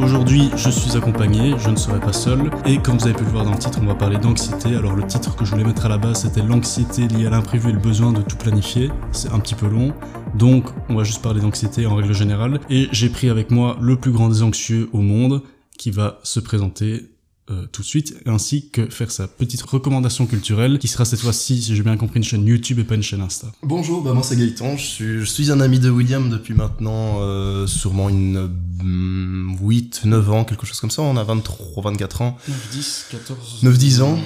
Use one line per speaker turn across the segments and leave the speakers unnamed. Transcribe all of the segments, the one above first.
Aujourd'hui, je suis accompagné, je ne serai pas seul. Et comme vous avez pu le voir dans le titre, on va parler d'anxiété. Alors le titre que je voulais mettre à la base, c'était l'anxiété liée à l'imprévu et le besoin de tout planifier. C'est un petit peu long. Donc, on va juste parler d'anxiété en règle générale. Et j'ai pris avec moi le plus grand des anxieux au monde qui va se présenter euh, tout de suite, ainsi que faire sa petite recommandation culturelle, qui sera cette fois-ci, si j'ai bien compris, une chaîne YouTube et pas une chaîne Insta.
Bonjour, bah moi c'est Gaëtan, je suis, je suis un ami de William depuis maintenant euh, sûrement une 8, mm, 9 ans, quelque chose comme ça, on a 23, 24 ans.
9, 10, 14...
9, 10 ans.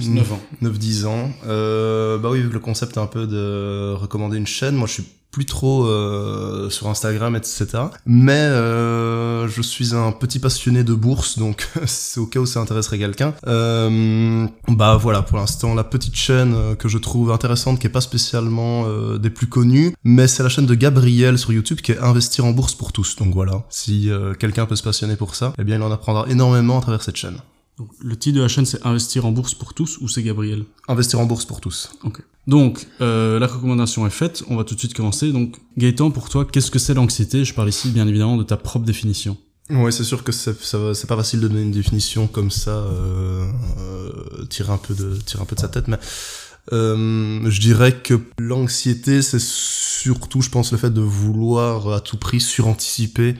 9 ans.
9, 10 ans. Euh, bah oui, le concept est un peu de recommander une chaîne, moi je suis plus trop euh, sur Instagram, etc. Mais euh, je suis un petit passionné de bourse, donc c'est au cas où ça intéresserait quelqu'un. Euh, bah voilà, pour l'instant, la petite chaîne que je trouve intéressante, qui est pas spécialement des plus connues, mais c'est la chaîne de Gabriel sur YouTube qui est Investir en bourse pour tous. Donc voilà, si quelqu'un peut se passionner pour ça, eh bien il en apprendra énormément à travers cette chaîne.
Donc, le titre de la chaîne, c'est Investir en bourse pour tous ou c'est Gabriel?
Investir en bourse pour tous.
Ok. Donc, euh, la recommandation est faite, on va tout de suite commencer. Donc, Gaëtan, pour toi, qu'est-ce que c'est l'anxiété? Je parle ici, bien évidemment, de ta propre définition.
Ouais, c'est sûr que c'est c'est pas facile de donner une définition comme ça, euh, euh, tirer un peu de tirer un peu de sa tête, mais euh, je dirais que l'anxiété, c'est surtout, je pense, le fait de vouloir à tout prix suranticiper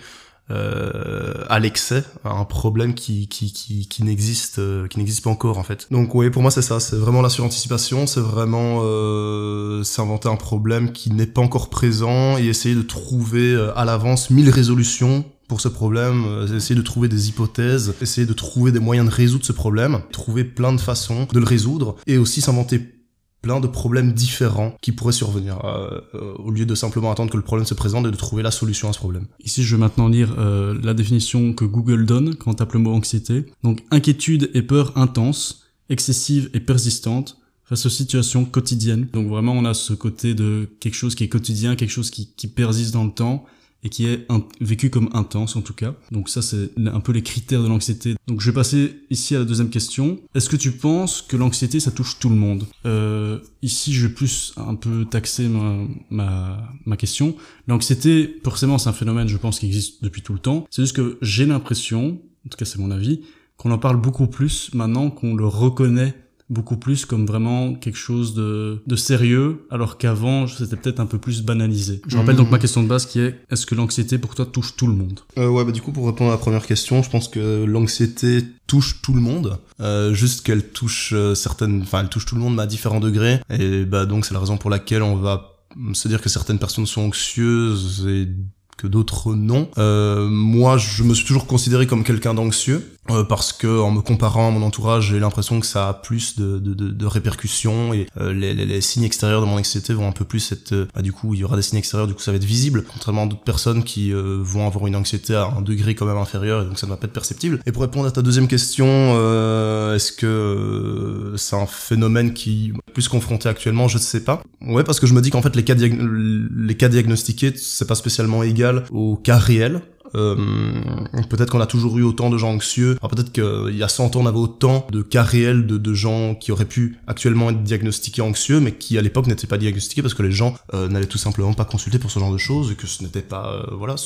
euh, à l'excès, un problème qui qui qui, qui n'existe euh, qui n'existe pas encore en fait. Donc oui, pour moi c'est ça, c'est vraiment la suranticipation, c'est vraiment euh, s'inventer un problème qui n'est pas encore présent et essayer de trouver euh, à l'avance mille résolutions pour ce problème, euh, essayer de trouver des hypothèses, essayer de trouver des moyens de résoudre ce problème, trouver plein de façons de le résoudre et aussi s'inventer plein de problèmes différents qui pourraient survenir, euh, euh, au lieu de simplement attendre que le problème se présente et de trouver la solution à ce problème.
Ici, je vais maintenant lire euh, la définition que Google donne quand on tape le mot anxiété. Donc, inquiétude et peur intense, excessive et persistante face aux situations quotidiennes. Donc vraiment, on a ce côté de quelque chose qui est quotidien, quelque chose qui, qui persiste dans le temps et qui est vécu comme intense en tout cas. Donc ça c'est un peu les critères de l'anxiété. Donc je vais passer ici à la deuxième question. Est-ce que tu penses que l'anxiété ça touche tout le monde? Euh, Ici je vais plus un peu taxer ma, ma, ma question. L'anxiété forcément c'est un phénomène je pense qui existe depuis tout le temps. C'est juste que j'ai l'impression, en tout cas c'est mon avis, qu'on en parle beaucoup plus maintenant qu'on le reconnaît beaucoup plus comme vraiment quelque chose de, de sérieux, alors qu'avant, c'était peut-être un peu plus banalisé. Je rappelle donc ma question de base qui est, est-ce que l'anxiété pour toi touche tout le monde?
Euh, ouais, bah du coup pour répondre à la première question, je pense que l'anxiété touche tout le monde, euh, juste qu'elle touche euh, certaines, enfin elle touche tout le monde mais à différents degrés, et bah donc c'est la raison pour laquelle on va se dire que certaines personnes sont anxieuses et que d'autres non. Euh, moi, je me suis toujours considéré comme quelqu'un d'anxieux euh, parce que en me comparant à mon entourage, j'ai l'impression que ça a plus de, de, de, répercussions et euh, les, les, les signes extérieurs de mon anxiété vont un peu plus être, euh, bah, du coup, il y aura des signes extérieurs, du coup, ça va être visible, contrairement à d'autres personnes qui euh, vont avoir une anxiété à un degré quand même inférieur et donc ça ne va pas être perceptible. Et pour répondre à ta deuxième question, euh, est-ce que euh, c'est un phénomène qui est plus confronté actuellement? Je ne sais pas. Ouais, parce que je me dis qu'en fait les cas, les cas diagnostiqués, c'est pas spécialement égal aux cas réels. Euh, peut-être qu'on a toujours eu autant de gens anxieux. Peut-être qu'il y a 100 ans, on avait autant de cas réels de, gens qui auraient pu actuellement être diagnostiqués anxieux, mais qui à l'époque n'étaient pas diagnostiqués parce que les gens euh, n'allaient tout simplement pas consulter pour ce genre de choses et que ce n'était pas, euh, voilà,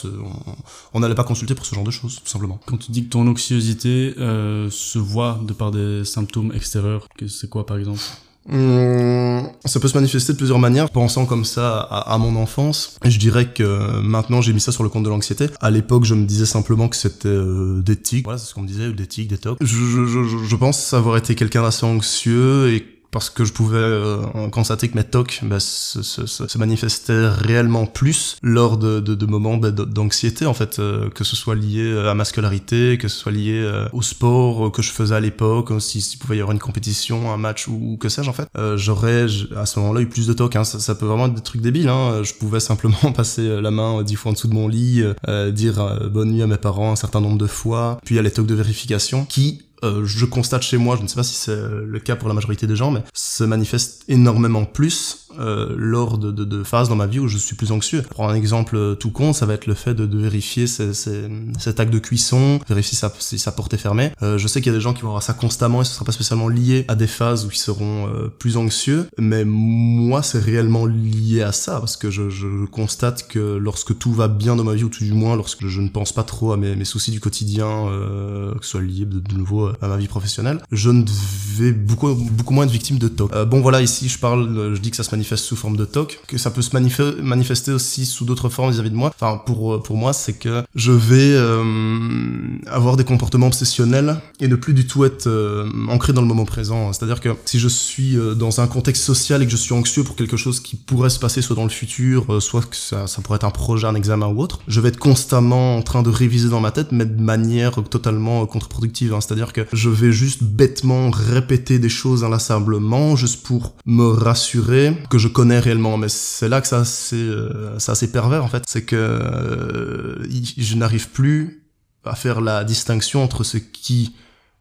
on- n'allait pas consulter pour ce genre de choses, tout simplement.
Quand tu dis que ton anxiosité euh, se voit de par des symptômes extérieurs, c'est quoi par exemple?
Hum, ça peut se manifester de plusieurs manières. Pensant comme ça à, mon enfance, je dirais que maintenant j'ai mis ça sur le compte de l'anxiété. À l'époque, je me disais simplement que c'était euh, des tics. Voilà, c'est ce qu'on me disait, des tics, des tocs. Je, je, je, je pense avoir été quelqu'un d'assez anxieux et parce que je pouvais euh, constater que mes tocs bah, se, se, se, manifestaient réellement plus lors de, de, de moments d- d'anxiété en fait, euh, que ce soit lié à ma scolarité, que ce soit lié euh, au sport euh, que je faisais à l'époque, euh, si- s'il pouvait y avoir une compétition, un match ou, ou que sais-je en fait, euh, j'aurais à ce moment-là eu plus de tocs. Hein. Ça, ça peut vraiment être des trucs débiles. Hein. Je pouvais simplement passer euh, la main euh, dix fois en dessous de mon lit, euh, dire euh, bonne nuit à mes parents un certain nombre de fois, puis il y a les tocs de vérification qui euh, je constate chez moi, je ne sais pas si c'est le cas pour la majorité des gens, mais se manifeste énormément plus euh, lors de, de, de, phases dans ma vie où je suis plus anxieux. Pour un exemple tout con, ça va être le fait de, de vérifier ces, ces, cet acte de cuisson, vérifier sa, si sa porte est fermée. Euh, je sais qu'il y a des gens qui vont avoir ça constamment et ce sera pas spécialement lié à des phases où ils seront euh, plus anxieux, mais moi c'est réellement lié à ça parce que je, je, constate que lorsque tout va bien dans ma vie ou tout du moins lorsque je ne pense pas trop à mes, mes soucis du quotidien, euh, que ce soit lié de, de nouveau à ma vie professionnelle, je ne vais beaucoup beaucoup moins être victime de TOC. Euh, bon voilà, ici je parle, je dis que ça se manifeste sous forme de TOC, que ça peut se manifester aussi sous d'autres formes vis-à-vis de moi. Enfin pour pour moi c'est que je vais euh, avoir des comportements obsessionnels et ne plus du tout être euh, ancré dans le moment présent. C'est-à-dire que si je suis euh, dans un contexte social et que je suis anxieux pour quelque chose qui pourrait se passer soit dans le futur, euh, soit que ça, ça pourrait être un projet, un examen ou autre, je vais être constamment en train de réviser dans ma tête, mais de manière totalement contre-productive. Hein. C'est-à-dire je vais juste bêtement répéter des choses inlassablement juste pour me rassurer que je connais réellement. Mais c'est là que ça c'est euh, pervers en fait, c'est que euh, je n'arrive plus à faire la distinction entre ce qui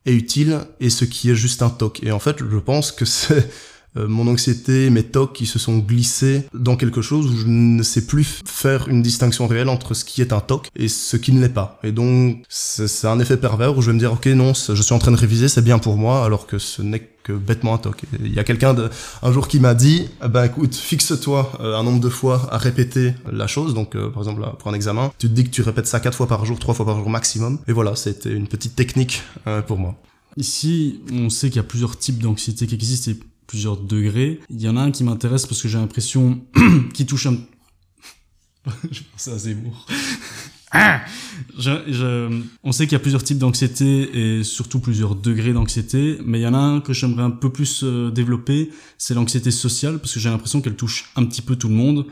est utile et ce qui est juste un toc. Et en fait, je pense que c'est mon anxiété, mes tocs qui se sont glissés dans quelque chose où je ne sais plus faire une distinction réelle entre ce qui est un toc et ce qui ne l'est pas. Et donc, c'est un effet pervers où je vais me dire, ok, non, je suis en train de réviser, c'est bien pour moi, alors que ce n'est que bêtement un toc. Il y a quelqu'un un jour qui m'a dit, eh ben écoute, fixe-toi euh, un nombre de fois à répéter la chose. Donc, euh, par exemple, pour un examen, tu te dis que tu répètes ça quatre fois par jour, trois fois par jour maximum. Et voilà, c'était une petite technique pour moi.
Ici, on sait qu'il y a plusieurs types d'anxiété qui existent plusieurs degrés. Il y en a un qui m'intéresse parce que j'ai l'impression qui touche un... je pense à Zemmour. je, je, on sait qu'il y a plusieurs types d'anxiété et surtout plusieurs degrés d'anxiété, mais il y en a un que j'aimerais un peu plus euh, développer, c'est l'anxiété sociale, parce que j'ai l'impression qu'elle touche un petit peu tout le monde.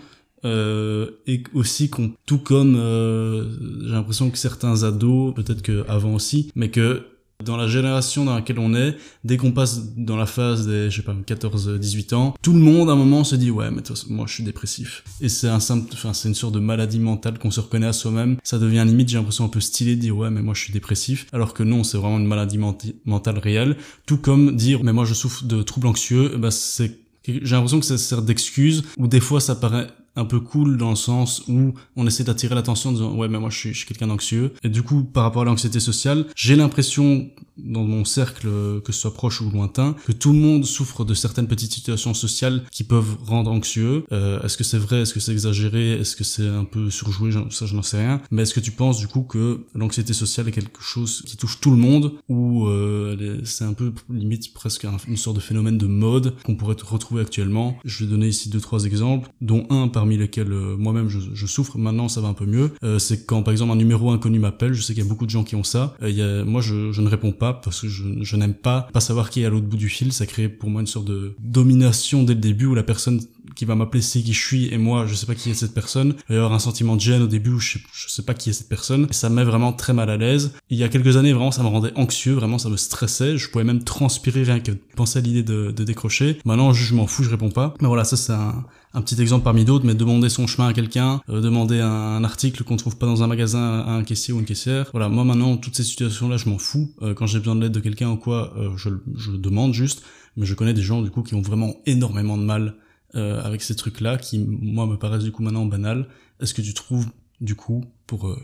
Euh, et aussi qu'on tout comme euh, j'ai l'impression que certains ados peut-être que avant aussi mais que dans la génération dans laquelle on est, dès qu'on passe dans la phase des, je sais pas, 14, 18 ans, tout le monde à un moment se dit, ouais, mais toi, moi, je suis dépressif. Et c'est un enfin, c'est une sorte de maladie mentale qu'on se reconnaît à soi-même. Ça devient limite, j'ai l'impression un peu stylé de dire, ouais, mais moi, je suis dépressif. Alors que non, c'est vraiment une maladie mentale réelle. Tout comme dire, mais moi, je souffre de troubles anxieux, bah, c'est j'ai l'impression que ça sert d'excuse, ou des fois ça paraît un peu cool dans le sens où on essaie d'attirer l'attention en disant ouais mais moi je suis, quelqu'un d'anxieux. Et du coup par rapport à l'anxiété sociale j'ai l'impression dans mon cercle que ce soit proche ou lointain que tout le monde souffre de certaines petites situations sociales qui peuvent rendre anxieux. Euh, est-ce que c'est vrai? Est-ce que c'est exagéré? Est-ce que c'est un peu surjoué? Ça je n'en sais rien. Mais est-ce que tu penses du coup que l'anxiété sociale est quelque chose qui touche tout le monde ou euh, c'est un peu limite presque une sorte de phénomène de mode qu'on pourrait retrouver actuellement? Je vais donner ici deux trois exemples dont un par parmi lesquels euh, moi-même je, je, souffre. Maintenant, ça va un peu mieux. Euh, c'est quand, par exemple, un numéro inconnu m'appelle. Je sais qu'il y a beaucoup de gens qui ont ça. Euh, y a, moi, je, je, ne réponds pas parce que je, je n'aime pas pas savoir qui est à l'autre bout du fil. Ça crée pour moi une sorte de domination dès le début où la personne qui va m'appeler c'est qui je suis et moi je sais pas qui est cette personne. Il un sentiment de gêne au début où je sais, pas qui est cette personne. Et ça me met vraiment très mal à l'aise. Il y a quelques années vraiment ça me rendait anxieux, vraiment ça me stressait. Je pouvais même transpirer rien que penser à l'idée de, de décrocher. Maintenant je m'en fous, je réponds pas. Mais voilà ça c'est un un petit exemple parmi d'autres, mais demander son chemin à quelqu'un, euh, demander un, article qu'on trouve pas dans un magasin à un caissier ou une caissière. Voilà, moi maintenant, toutes ces situations-là, je m'en fous. Euh, quand j'ai besoin de l'aide de quelqu'un ou quoi, euh, je, je demande juste. Mais je connais des gens, du coup, qui ont vraiment énormément de mal avec ces trucs-là, qui, moi, me paraissent, du coup, maintenant banal. Est-ce que tu trouves, du coup, pour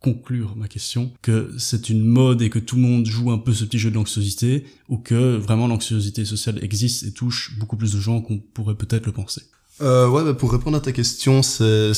conclure ma question, que c'est une mode et que tout le monde joue un peu ce petit jeu de l'anxiosité, ou que vraiment l'anxiosité sociale existe et touche beaucoup plus de gens qu'on pourrait peut-être le penser?
Euh, ouais, bah, pour répondre à ta question, c'est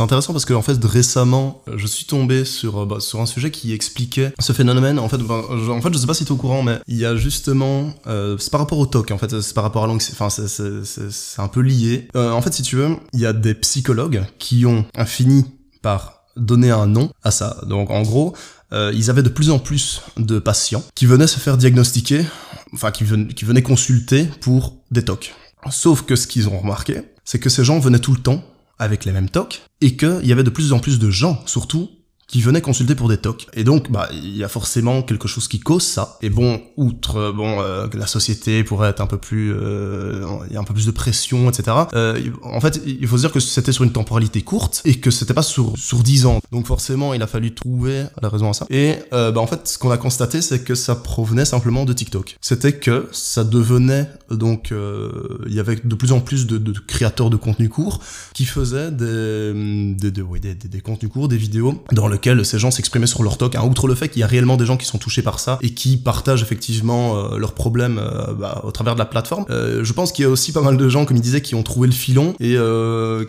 intéressant parce que en fait récemment, je suis tombé sur euh, bah, sur un sujet qui expliquait ce phénomène. En fait, bah, je, en fait, je sais pas si tu es au courant, mais il y a justement, euh, c'est par rapport au TOC. En fait, c'est par rapport à l'anxiété. Enfin, c'est un peu lié. Euh, en fait, si tu veux, il y a des psychologues qui ont fini par donner un nom à ça. Donc, en gros, euh, ils avaient de plus en plus de patients qui venaient se faire diagnostiquer, enfin qui, venaient, qui venaient consulter pour des TOC. Sauf que ce qu'ils ont remarqué, c'est que ces gens venaient tout le temps avec les mêmes tocs et qu'il y avait de plus en plus de gens, surtout, qui venaient consulter pour des tocs. Et donc, bah, il y a forcément quelque chose qui cause ça. Et bon, outre, euh, bon, euh, la société pourrait être un peu plus, euh, il y a un peu plus de pression, etc. Euh, en fait, il faut se dire que c'était sur une temporalité courte et que c'était pas sur sur dix ans. Donc forcément, il a fallu trouver la raison à ça. Et euh, bah, en fait, ce qu'on a constaté, c'est que ça provenait simplement de TikTok. C'était que ça devenait donc, il y avait de plus en plus de, de, créateurs de contenu court qui faisaient des des, oui, des, des, contenus courts, des vidéos dans lequel ces gens s'exprimaient sur leur toc. Hein, outre le fait qu'il y a réellement des gens qui sont touchés par ça et qui partagent effectivement euh, leurs problèmes euh, bah, au travers de la plateforme, euh, je pense qu'il y a aussi pas mal de gens, comme il disait, qui ont trouvé le filon et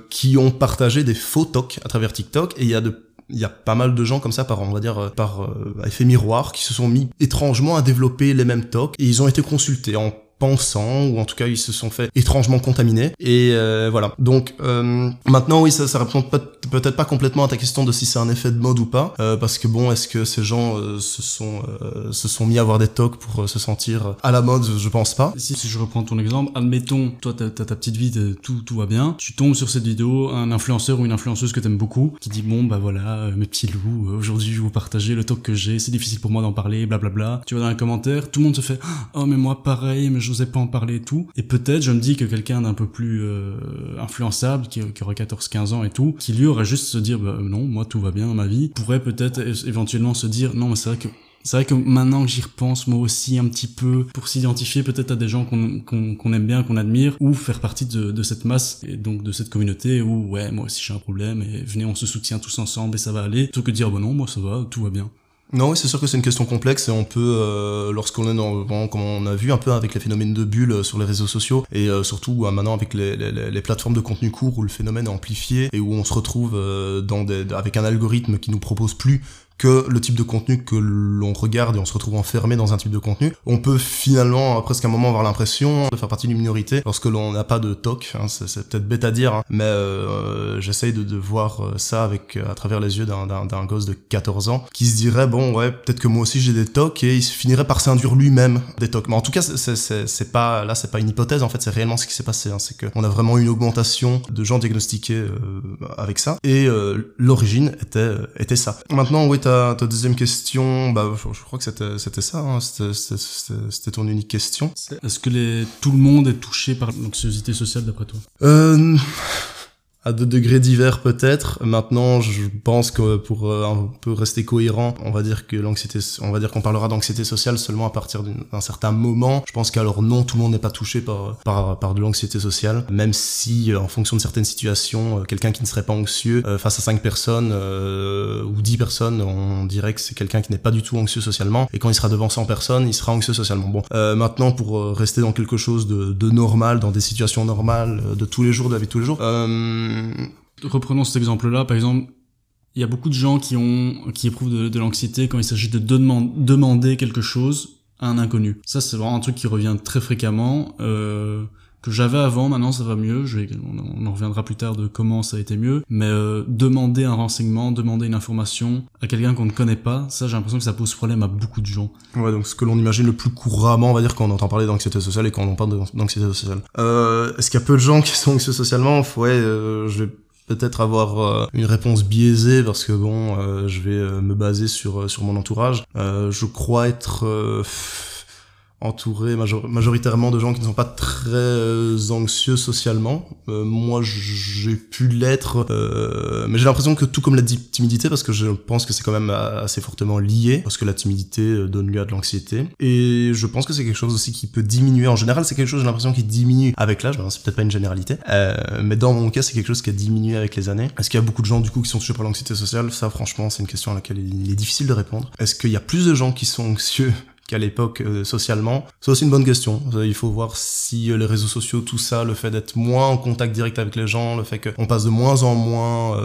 qui ont partagé des faux tocs à travers TikTok. Et il y a de il y a pas mal de gens comme ça par on va dire par effet miroir qui se sont mis étrangement à développer les mêmes tocs et ils ont été consultés en pensant ou en tout cas ils se sont fait étrangement contaminés et euh, voilà. Donc euh, maintenant oui ça ça répond peut-être pas complètement à ta question de si c'est un effet de mode ou pas euh, parce que bon est-ce que ces gens euh, se sont euh, se sont mis à avoir des tocs pour euh, se sentir à la mode? Je pense pas.
Si, si je reprends ton exemple admettons toi t'as ta petite vie tout tout va bien. Tu tombes sur cette vidéo un influenceur ou une influenceuse que t'aimes beaucoup qui dit bon bah voilà mes petits loups aujourd'hui je vais vous partager le toc que j'ai c'est difficile pour moi d'en parler blablabla. Tu vas dans les commentaires tout le monde se fait oh mais moi pareil mais j'osais pas en parler et tout. Et peut-être, je me dis que quelqu'un d'un peu plus euh, influençable, qui, qui aurait 14-15 ans et tout, qui lui aurait juste se dire, bah, non, moi tout va bien dans ma vie, pourrait peut-être éventuellement se dire, non, mais c'est vrai que c'est vrai que maintenant que j'y repense, moi aussi un petit peu, pour s'identifier peut-être à des gens qu'on qu'on aime bien, qu'on admire, ou faire partie de, de, cette masse, et donc de cette communauté où, ouais, moi aussi j'ai un problème, et venez, on se soutient tous ensemble, et ça va aller, plutôt que de dire, bon non, moi ça va, tout va bien.
Non, oui, c'est sûr que c'est une question complexe et on peut, euh, lorsqu'on est dans, comme on a vu un peu avec les phénomènes de bulles euh, sur les réseaux sociaux et euh, surtout maintenant avec les, les, les, plateformes de contenu court où le phénomène est amplifié et où on se retrouve dans des, avec un algorithme qui nous propose plus que le type de contenu que l'on regarde et on se retrouve enfermé dans un type de contenu. On peut finalement, presque un moment, avoir l'impression de faire partie d'une minorité lorsque l'on n'a pas de toc. Hein, c'est peut-être bête à dire, hein, mais euh, j'essaye de, de, voir euh, ça avec euh, à travers les yeux d'un gosse de 14 ans qui se dirait bon ouais peut-être que moi aussi j'ai des tocs et il finirait par s'induire lui-même des tocs. Mais en tout cas c'est pas là c'est pas une hypothèse en fait c'est réellement ce qui s'est passé. Hein, c'est qu'on a vraiment une augmentation de gens diagnostiqués euh, avec ça et euh, l'origine était était ça. Maintenant oui ta, deuxième question, bah, je, crois que c'était, c'était ça, hein, c'était, c'était, ton unique question.
Est-ce que les, tout le monde est touché par l'anxiété sociale d'après toi?
Euh, à de degrés divers peut-être. Maintenant, je pense que pour euh, un peu rester cohérent, on va dire que l'anxiété, on va dire qu'on parlera d'anxiété sociale seulement à partir d'un certain moment. Je pense qu'alors non, tout le monde n'est pas touché par, par, par de l'anxiété sociale, même si euh, en fonction de certaines situations, euh, quelqu'un qui ne serait pas anxieux face à cinq personnes ou dix personnes, on dirait que c'est quelqu'un qui n'est pas du tout anxieux socialement. Et quand il sera devant 100 personnes, il sera anxieux socialement. Bon, maintenant pour rester dans quelque chose de, de normal, dans des situations normales de tous les jours, de la vie de tous les jours. Euh,
Reprenons cet exemple-là, par exemple, il y a beaucoup de gens qui ont, qui éprouvent de, l'anxiété quand il s'agit de demander quelque chose à un inconnu. Ça, c'est vraiment un truc qui revient très fréquemment. Euh, que j'avais avant, maintenant ça va mieux, je vais, on, en reviendra plus tard de comment ça a été mieux, mais euh, demander un renseignement, demander une information à quelqu'un qu'on ne connaît pas, ça j'ai l'impression que ça pose problème à beaucoup de gens.
Ouais, donc ce que l'on imagine le plus couramment, on va dire quand on entend parler d'anxiété sociale et quand on parle d'anxiété sociale. Euh, Est-ce qu'il y a peu de gens qui sont anxieux socialement? Ouais, euh, je vais peut-être avoir euh, une réponse biaisée parce que bon, euh, je vais me baser sur sur mon entourage. je crois être entouré majoritairement de gens qui ne sont pas très euh, anxieux socialement. Euh, moi, j'ai pu l'être, euh, mais j'ai l'impression que tout comme la timidité, parce que je pense que c'est quand même assez fortement lié, parce que la timidité donne lieu à de l'anxiété. Et je pense que c'est quelque chose aussi qui peut diminuer. En général, c'est quelque chose, j'ai l'impression, qui diminue avec l'âge. c'est peut-être pas une généralité, mais dans mon cas, c'est quelque chose qui a diminué avec les années. Est-ce qu'il y a beaucoup de gens du coup qui sont touchés par l'anxiété sociale? Ça, franchement, c'est une question à laquelle il est difficile de répondre. Est-ce qu'il y a plus de gens qui sont anxieux qu'à l'époque euh, socialement C'est aussi une bonne question. Euh, il faut voir si euh, les réseaux sociaux, tout ça, le fait d'être moins en contact direct avec les gens, le fait qu'on passe de moins en moins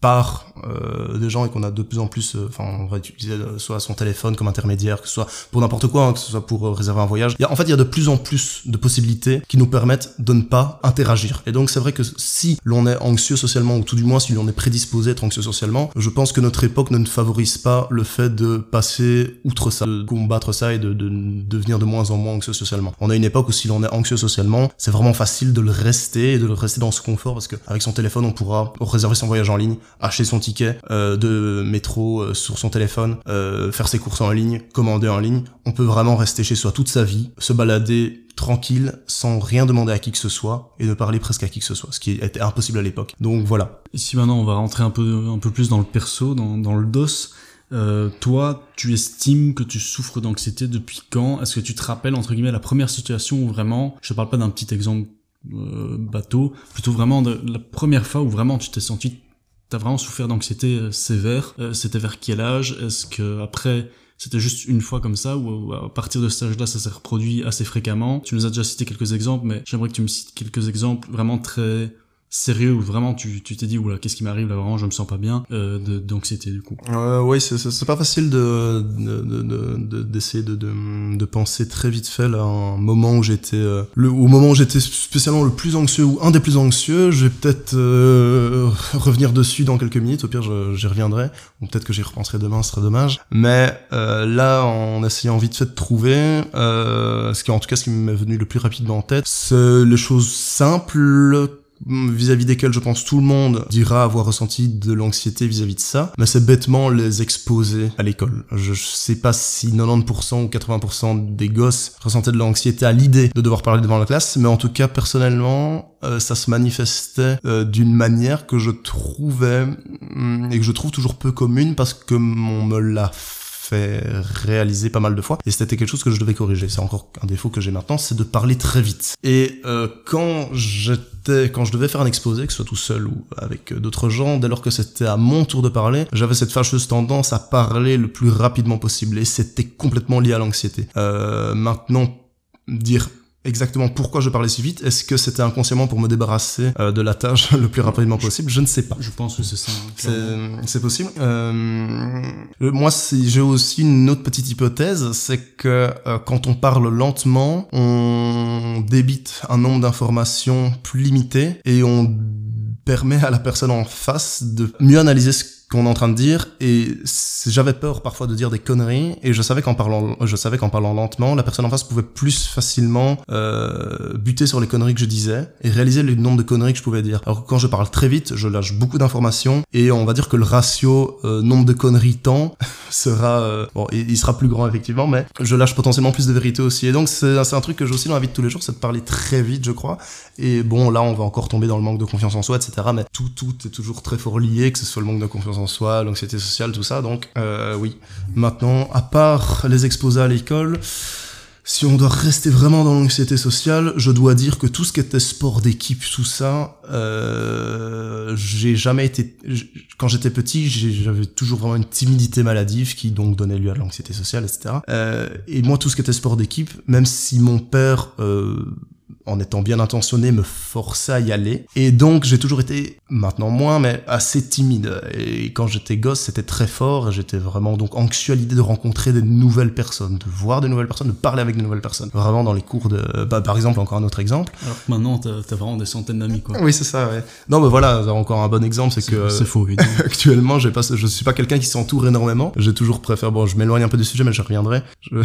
par euh, des gens et qu'on a de plus en plus, euh, enfin on va utiliser euh, soit son téléphone comme intermédiaire, que ce soit pour n'importe quoi, hein, que ce soit pour euh, réserver un voyage. Y a, en fait, il y a de plus en plus de possibilités qui nous permettent de ne pas interagir. Et donc c'est vrai que si l'on est anxieux socialement, ou tout du moins si l'on est prédisposé à être anxieux socialement, je pense que notre époque ne favorise pas le fait de passer outre ça, de combattre ça et de, de, devenir de moins en moins anxieux socialement. On a une époque où si l'on est anxieux socialement, c'est vraiment facile de le rester et de le rester dans ce confort parce qu'avec son téléphone on pourra réserver son voyage en ligne, acheter son ticket euh, de métro euh, sur son téléphone, euh, faire ses courses en ligne, commander en ligne. On peut vraiment rester chez soi toute sa vie, se balader tranquille, sans rien demander à qui que ce soit, et ne parler presque à qui que ce soit, ce qui était impossible à l'époque. Donc voilà.
Ici maintenant, on va rentrer un peu, un peu plus dans le perso, dans, dans le dos. Euh, toi, tu estimes que tu souffres d'anxiété depuis quand? Est-ce que tu te rappelles, entre guillemets, la première situation où vraiment, je parle pas d'un petit exemple euh, bateau, plutôt vraiment de la première fois où vraiment tu t'es senti, t'as vraiment souffert d'anxiété euh, sévère. Euh, c'était vers quel âge? Est-ce que après c'était juste une fois comme ça? Ou à partir de ce âge-là ça s'est reproduit assez fréquemment? Tu nous as déjà cité quelques exemples, mais j'aimerais que tu me cites quelques exemples vraiment très sérieux où vraiment tu tu t'es dit oula qu'est-ce qui m'arrive là vraiment je me sens pas bien euh, de d'anxiété du coup.
Euh, oui c'est c'est pas facile de d'essayer de, de, de, de, penser très vite fait là un moment où j'étais euh, le au moment où j'étais spécialement le plus anxieux ou un des plus anxieux je vais peut-être euh, revenir dessus dans quelques minutes au pire j'y reviendrai ou peut-être que j'y repenserai demain ce serait dommage. Mais euh, là en essayant vite fait de trouver ce qui en tout cas ce qui m'est venu le plus rapidement en tête c'est les choses simples vis-à-vis desquels je pense tout le monde dira avoir ressenti de l'anxiété vis-à-vis de ça, mais c'est bêtement les exposer à l'école. Je sais pas si 90% ou 80% des gosses ressentaient de l'anxiété à l'idée de devoir parler devant la classe, mais en tout cas personnellement, euh, ça se manifestait euh, d'une manière que je trouvais hum, et que je trouve toujours peu commune parce que on me l'a fait réaliser pas mal de fois et c'était quelque chose que je devais corriger. C'est encore un défaut que j'ai maintenant, c'est de parler très vite. Et euh, quand j'étais, quand je devais faire un exposé, que ce soit tout seul ou avec d'autres gens, dès lors que c'était à mon tour de parler, j'avais cette fâcheuse tendance à parler le plus rapidement possible et c'était complètement lié à l'anxiété. Euh, maintenant, dire exactement pourquoi je parlais si vite. Est-ce que c'était inconsciemment pour me débarrasser euh, de la tâche le plus rapidement possible? Je ne sais pas.
Je pense que c'est ça.
Hein, c'est possible. Euh, moi, j'ai aussi une autre petite hypothèse, c'est que euh, quand on parle lentement, on débite un nombre d'informations plus limité et on permet à la personne en face de mieux analyser ce qu'on est en train de dire et j'avais peur parfois de dire des conneries et je savais qu'en parlant je savais qu'en parlant lentement la personne en face pouvait plus facilement euh, buter sur les conneries que je disais et réaliser le nombre de conneries que je pouvais dire. Alors quand je parle très vite je lâche beaucoup d'informations et on va dire que le ratio euh, nombre de conneries temps sera euh, bon il, sera plus grand effectivement mais je lâche potentiellement plus de vérité aussi. Et donc c'est un truc que j'ai aussi dans la vie de tous les jours c'est de parler très vite je crois. Et bon là on va encore tomber dans le manque de confiance en soi etc mais tout tout est toujours très fort lié que ce soit le manque de confiance soi, l'anxiété sociale, tout ça. Donc euh, oui. Maintenant, à part les exposés à l'école, si on doit rester vraiment dans l'anxiété sociale, je dois dire que tout ce qui était sport d'équipe, tout ça, euh, j'ai jamais été. Quand j'étais petit, j'avais toujours vraiment une timidité maladive qui donc donnait lieu à l'anxiété sociale, etc. Euh, et moi, tout ce qui était sport d'équipe, même si mon père euh, en étant bien intentionné, me forçait à y aller. Et donc, j'ai toujours été, maintenant moins, mais assez timide. Et quand j'étais gosse, c'était très fort. J'étais vraiment donc anxieux à l'idée de rencontrer des nouvelles personnes, de voir des nouvelles personnes, de parler avec des nouvelles personnes. Vraiment dans les cours de, bah, par exemple, encore un autre exemple.
Alors que maintenant, t'as as vraiment des centaines d'amis, quoi.
Oui, c'est ça, ouais. Non, mais voilà, encore un bon exemple, c'est que.
C'est faux,
Actuellement, j'ai pas, je suis pas quelqu'un qui s'entoure énormément. J'ai toujours préféré, bon, je m'éloigne un peu du sujet, mais je reviendrai. Je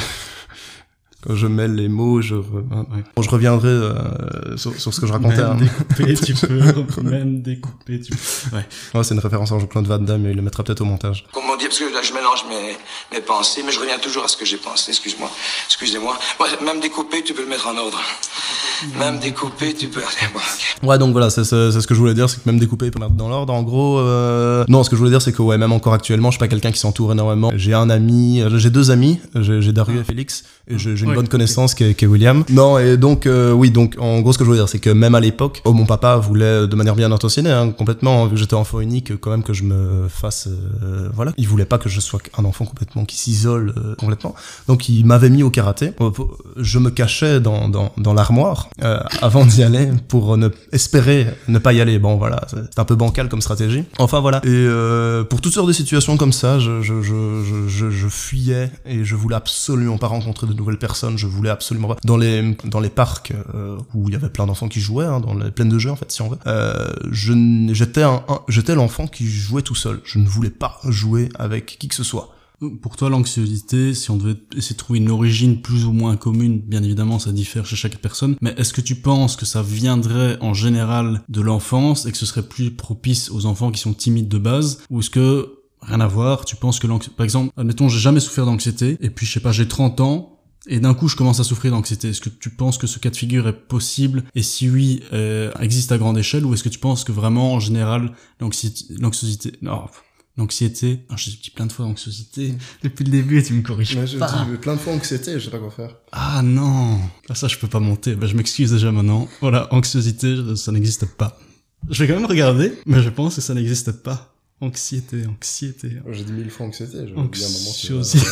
quand je mêle les mots, je, je reviendrai euh, sur, sur, ce que je racontais.
Même découper, tu peux. Même découper, tu peux. Ouais.
ouais c'est une référence à Jean-Claude Van Damme, mais il le mettra peut-être au montage.
Comment dire Parce que là, je mélange mes, mes pensées, mais je reviens toujours à ce que j'ai pensé. Excuse-moi. Excusez-moi. Ouais, même découper, tu peux le mettre en ordre. Même découper, tu peux.
Ouais, donc voilà, c'est ce que je voulais dire, c'est que même découper, il peut mettre dans l'ordre. En gros, euh... non, ce que je voulais dire, c'est que ouais, même encore actuellement, je suis pas quelqu'un qui s'entoure énormément. J'ai un ami, euh, j'ai deux amis, j'ai Darius et Félix, et j'ai une bonne connaissance qui est, William. Non, et donc, euh, oui, donc, en gros, ce que je veux dire, c'est que même à l'époque, oh, mon papa voulait, de manière bien intentionnée, hein, complètement, vu que j'étais enfant unique, quand même que je me fasse, euh, voilà. Il voulait pas que je sois un enfant complètement qui s'isole euh, complètement. Donc, il m'avait mis au karaté. Je me cachais dans, dans, l'armoire avant d'y aller pour ne espérer ne pas y aller. Bon, voilà, c'est un peu bancal comme stratégie. Enfin, voilà. Et pour toutes sortes de situations comme ça, je, je, je, je, fuyais et je voulais absolument pas rencontrer de nouvelles personnes. Je voulais absolument pas. Dans les dans les parcs euh, où il y avait plein d'enfants qui jouaient, hein, dans les plaines de jeux en fait, si on veut. Euh, j'étais un, j'étais l'enfant qui jouait tout seul. Je ne voulais pas jouer avec qui que ce
pour toi, l'anxiosité, si on devait essayer de trouver une origine plus ou moins commune, bien évidemment, ça diffère chez chaque personne, mais est-ce que tu penses que ça viendrait en général de l'enfance et que ce serait plus propice aux enfants qui sont timides de base, ou est-ce que rien à voir, tu penses que l'anxiété, par exemple, admettons, j'ai jamais souffert d'anxiété, et puis je sais pas, j'ai 30 ans, et d'un coup je commence à souffrir d'anxiété. Est-ce que tu penses que ce cas de figure est possible? Et si oui, euh, existe à grande échelle ou est-ce que tu penses que vraiment en général l'anxiété, non, l'anxiété, j'ai dit plein de fois anxiété depuis le début et tu me corriges
mais je dis plein de fois anxiété, je sais pas quoi faire.
Ah non, ah, ça je peux pas monter. Ben, je m'excuse déjà maintenant. Voilà, anxiosité, ça n'existe pas. Je vais quand même regarder, mais je pense que ça n'existe pas. Anxiété, anxiété.
J'ai dit mille fois anxiété.
Anxiosité.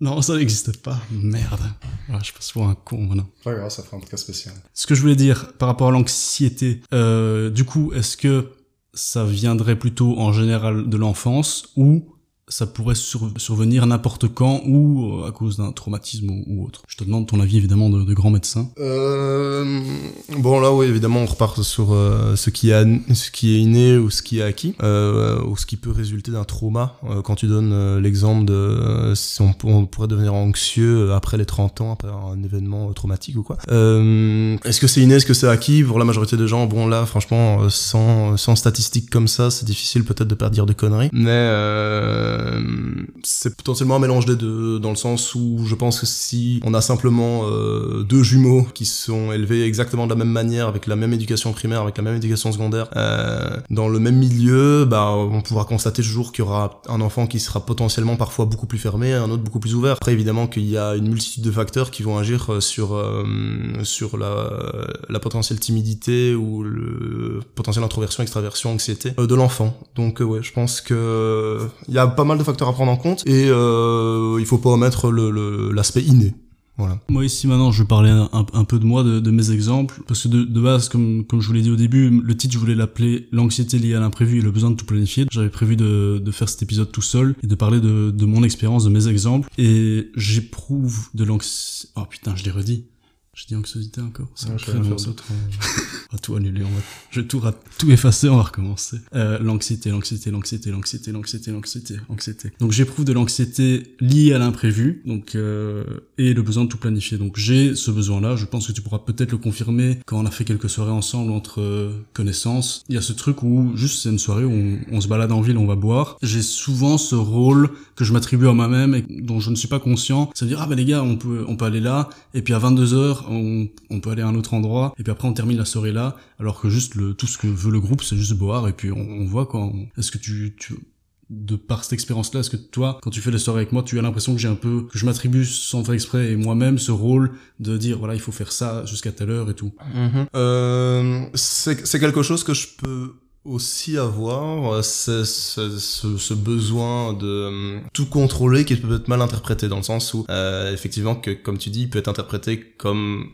Non, ça n'existe pas. Merde. Voilà, je passe pour un con maintenant.
Pas grave, ça fera un cas spécial.
Ce que je voulais dire par rapport à l'anxiété, euh, du coup, est-ce que ça viendrait plutôt en général de l'enfance ou ça pourrait survenir n'importe quand ou euh, à cause d'un traumatisme ou, autre. Je te demande ton avis évidemment de, de grand médecin.
Euh, bon là oui évidemment on repart sur euh, ce qui est ce qui est inné ou ce qui est acquis euh, ou ce qui peut résulter d'un trauma. Quand tu donnes l'exemple de si on, pourrait devenir anxieux après les 30 ans après un événement traumatique ou quoi. est-ce que c'est inné est-ce que c'est acquis? Pour la majorité des gens bon là franchement sans sans statistiques comme ça c'est difficile peut-être de pas dire de conneries mais c'est potentiellement un mélange des deux, dans le sens où je pense que si on a simplement euh, deux jumeaux qui sont élevés exactement de la même manière, avec la même éducation primaire, avec la même éducation secondaire, euh, dans le même milieu, bah, on pourra constater toujours qu'il y aura un enfant qui sera potentiellement parfois beaucoup plus fermé, un autre beaucoup plus ouvert. Après, évidemment qu'il y a une multitude de facteurs qui vont agir sur sur la, la potentielle timidité ou le potentiel introversion, extraversion, anxiété de l'enfant. Donc ouais, je pense que il y a pas mal de facteurs à prendre en compte et euh, il faut pas omettre l'aspect inné. Voilà.
Moi ici maintenant je vais parler un, peu de moi, de, mes exemples, parce que de, de, base, comme, comme je vous l'ai dit au début, le titre je voulais l'appeler l'anxiété liée à l'imprévu et le besoin de tout planifier. J'avais prévu de, de faire cet épisode tout seul et de parler de, de mon expérience, de mes exemples. Et j'éprouve de l'anxiété... Oh putain, je l'ai redit. J'ai dit anxiosité encore. Ça va faire on va tout annuler. On va... Je vais tout, tout effacer. On va recommencer. Euh, l'anxiété, l'anxiété, l'anxiété, l'anxiété, l'anxiété, l'anxiété, anxiété. Donc j'éprouve de l'anxiété liée à l'imprévu, donc euh, et le besoin de tout planifier. Donc j'ai ce besoin-là. Je pense que tu pourras peut-être le confirmer quand on a fait quelques soirées ensemble entre euh, connaissances. Il y a ce truc où juste c'est une soirée où on, on, se balade en ville, on va boire. J'ai souvent ce rôle que je m'attribue à moi-même et dont je ne suis pas conscient. Ça veut dire ah ben les gars, on peut on peut aller là et puis à 22 heures on, peut aller à un autre endroit, et puis après on termine la soirée là, alors que juste le, tout ce que veut le groupe, c'est juste boire, et puis on, on voit quoi. Est-ce que tu, tu, de par cette expérience-là, est-ce que toi, quand tu fais les soirées avec moi, tu as l'impression que j'ai un peu, que je m'attribue sans faire exprès et moi-même ce rôle de dire voilà il faut faire ça jusqu'à telle heure et tout?
Mm-hmm. euh, c'est quelque chose que je peux aussi avoir euh, ce, ce, ce, besoin de euh, tout contrôler qui peut être mal interprété dans le sens où euh, effectivement que comme tu dis il peut être interprété comme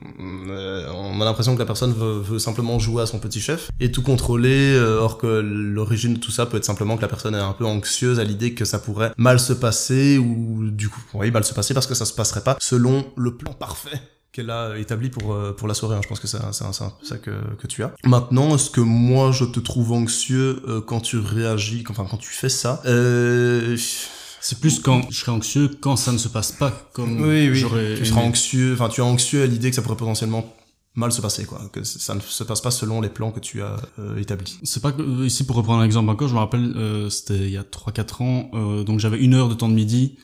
euh, on a l'impression que la personne veut, veut, simplement jouer à son petit chef et tout contrôler or que l'origine de tout ça peut être simplement que la personne est un peu anxieuse à l'idée que ça pourrait mal se passer ou du coup oui mal se passer parce que ça se passerait pas selon le plan parfait qu'elle a établi pour, euh, pour la soirée. Hein. Je pense que c'est ça que, que tu as. Maintenant, est-ce que moi, je te trouve anxieux euh, quand tu réagis, enfin, quand tu fais ça euh...
C'est plus quand je serais anxieux quand ça ne se passe pas comme
oui, oui. j'aurais. Tu seras anxieux, enfin, tu es anxieux à l'idée que ça pourrait potentiellement mal se passer quoi que ça ne se passe pas selon les plans que tu as euh, établis
c'est pas que ici pour reprendre un exemple encore je me rappelle euh, c'était il y a 3 4 ans euh, donc j'avais une heure de temps de midi